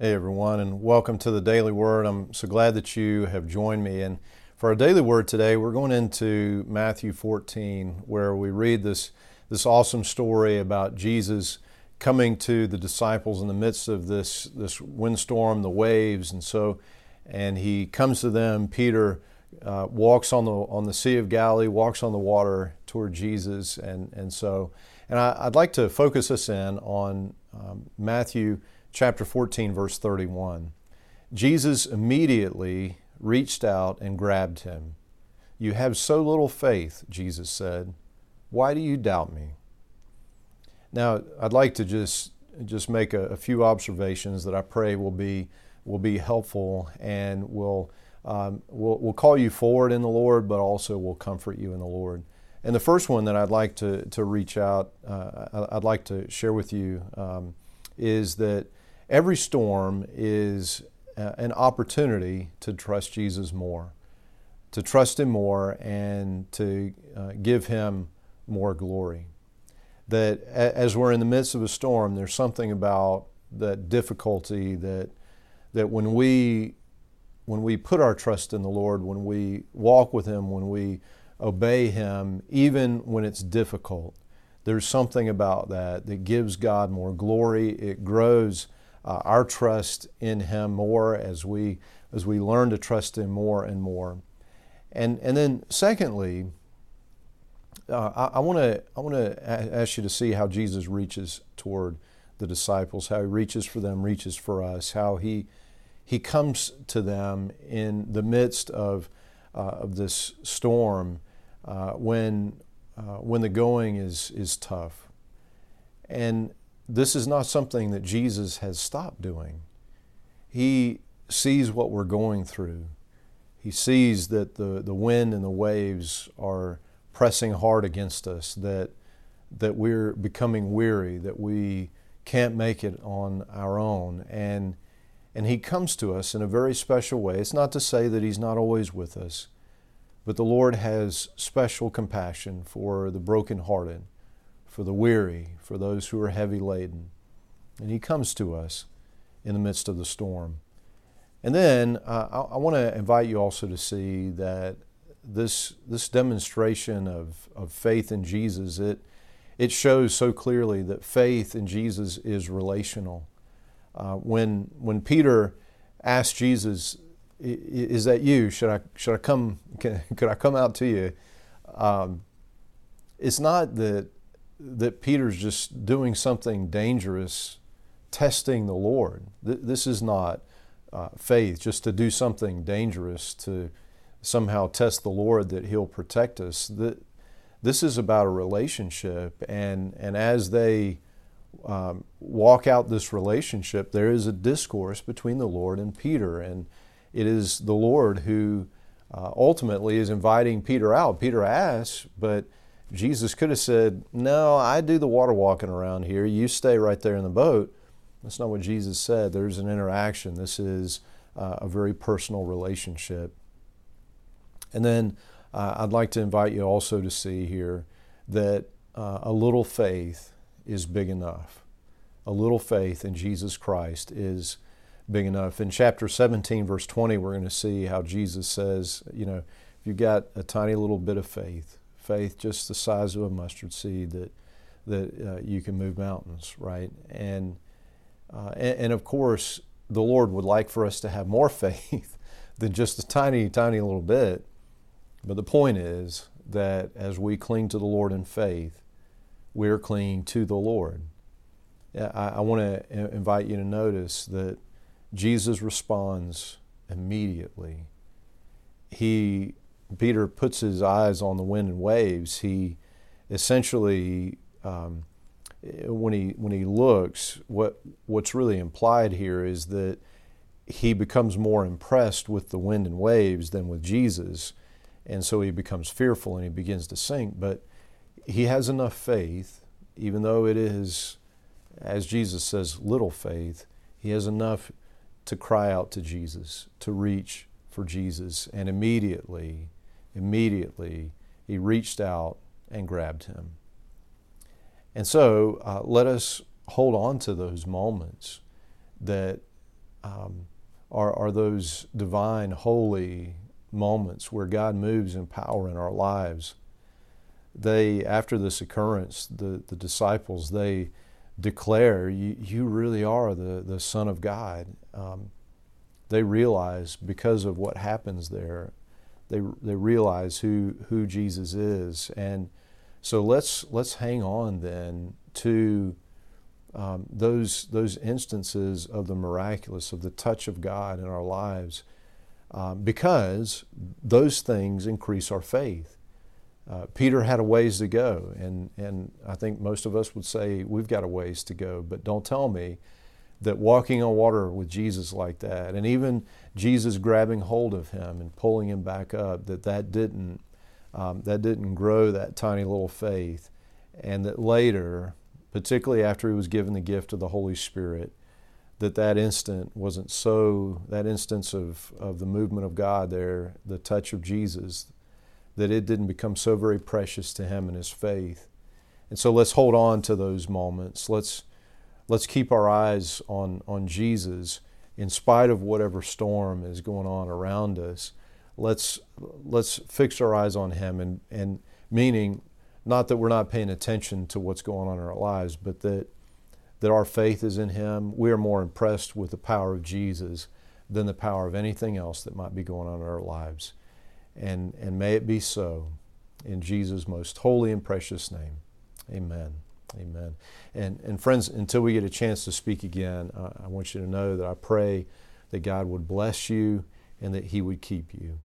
Hey everyone, and welcome to the Daily Word. I'm so glad that you have joined me. And for our Daily Word today, we're going into Matthew 14, where we read this, this awesome story about Jesus coming to the disciples in the midst of this, this windstorm, the waves, and so, and he comes to them. Peter uh, walks on the on the Sea of Galilee, walks on the water toward Jesus, and and so, and I, would like to focus us in on um, Matthew chapter 14, verse 31. Jesus immediately reached out and grabbed him. You have so little faith, Jesus said. Why do you doubt me? Now, I'd like to just just make a, a few observations that I pray will be will be helpful and will um, will will call you forward in the Lord, but also will comfort you in the Lord. And the first one that I'd like to to reach out, uh, I'd like to share with you um, is that every storm is uh, an opportunity to trust Jesus more, to trust Him more, and to uh, give Him more glory. That as we're in the midst of a storm, there's something about that difficulty that that when we when we put our trust in the Lord, when we walk with Him, when we obey Him, even when it's difficult, there's something about that that gives God more glory. It grows uh, our trust in Him more as we as we learn to trust Him more and more. And and then secondly, uh, I want to I want to ask you to see how Jesus reaches toward the disciples, how He reaches for them, reaches for us, how He He comes to them in the midst of uh, of this storm uh, when uh, when the going is is tough. And this is not something that Jesus has stopped doing. He sees what we're going through. He sees that the, the wind and the waves are pressing hard against us, that, that we're becoming weary, that we can't make it on our own. And, and He comes to us in a very special way. It's not to say that He's not always with us, but the Lord has special compassion for the brokenhearted for the weary, for those who are heavy laden. And He comes to us in the midst of the storm. And then uh, I, I want to invite you also to see that this, this demonstration of, of faith in Jesus, it, it shows so clearly that faith in Jesus is relational. Uh, when, when Peter asked Jesus, is that you? Should I, should I come, can, could I come out to you? Um, it's not that that Peter's just doing something dangerous, testing the Lord. This is not uh, faith, just to do something dangerous to somehow test the Lord that He'll protect us. This is about a relationship, and, and as they um, walk out this relationship, there is a discourse between the Lord and Peter, and it is the Lord who uh, ultimately is inviting Peter out. Peter asks, but Jesus could have said, No, I do the water walking around here. You stay right there in the boat. That's not what Jesus said. There's an interaction. This is uh, a very personal relationship. And then uh, I'd like to invite you also to see here that uh, a little faith is big enough. A little faith in Jesus Christ is big enough. In chapter 17, verse 20, we're going to see how Jesus says, you know, if you've got a tiny little bit of faith, faith just the size of a mustard seed that that uh, you can move mountains, right? And, uh, and, and of course, the Lord would like for us to have more faith than just a tiny, tiny little bit. But the point is that as we cling to the Lord in faith, we're clinging to the Lord. I, I want to invite you to notice that Jesus responds immediately. He Peter puts his eyes on the wind and waves, he essentially, um, when he when he looks, what what's really implied here is that he becomes more impressed with the wind and waves than with Jesus, and so he becomes fearful and he begins to sink. But he has enough faith, even though it is, as Jesus says, little faith. He has enough to cry out to Jesus, to reach for Jesus, and immediately immediately he reached out and grabbed him. And so uh, let us hold on to those moments that um, are, are those divine, holy moments where God moves in power in our lives. They, after this occurrence, the, the disciples, they declare, you, you really are the, the Son of God. Um, they realize because of what happens there, they, they realize who, who Jesus is. And so let's, let's hang on then to um, those, those instances of the miraculous, of the touch of God in our lives, um, because those things increase our faith. Uh, Peter had a ways to go, and, and I think most of us would say we've got a ways to go, but don't tell me that walking on water with Jesus like that, and even Jesus grabbing hold of him and pulling him back up, that that didn't, um, that didn't grow that tiny little faith, and that later particularly after he was given the gift of the Holy Spirit, that that instant wasn't so, that instance of, of the movement of God there, the touch of Jesus, that it didn't become so very precious to him and his faith. And so let's hold on to those moments. Let's, let's keep our eyes on, on Jesus in spite of whatever storm is going on around us. Let's, let's fix our eyes on him and, and meaning not that we're not paying attention to what's going on in our lives, but that, that our faith is in Him. We are more impressed with the power of Jesus than the power of anything else that might be going on in our lives. And, and may it be so in Jesus' most holy and precious name. Amen. Amen. And, and friends, until we get a chance to speak again, uh, I want you to know that I pray that God would bless you and that He would keep you.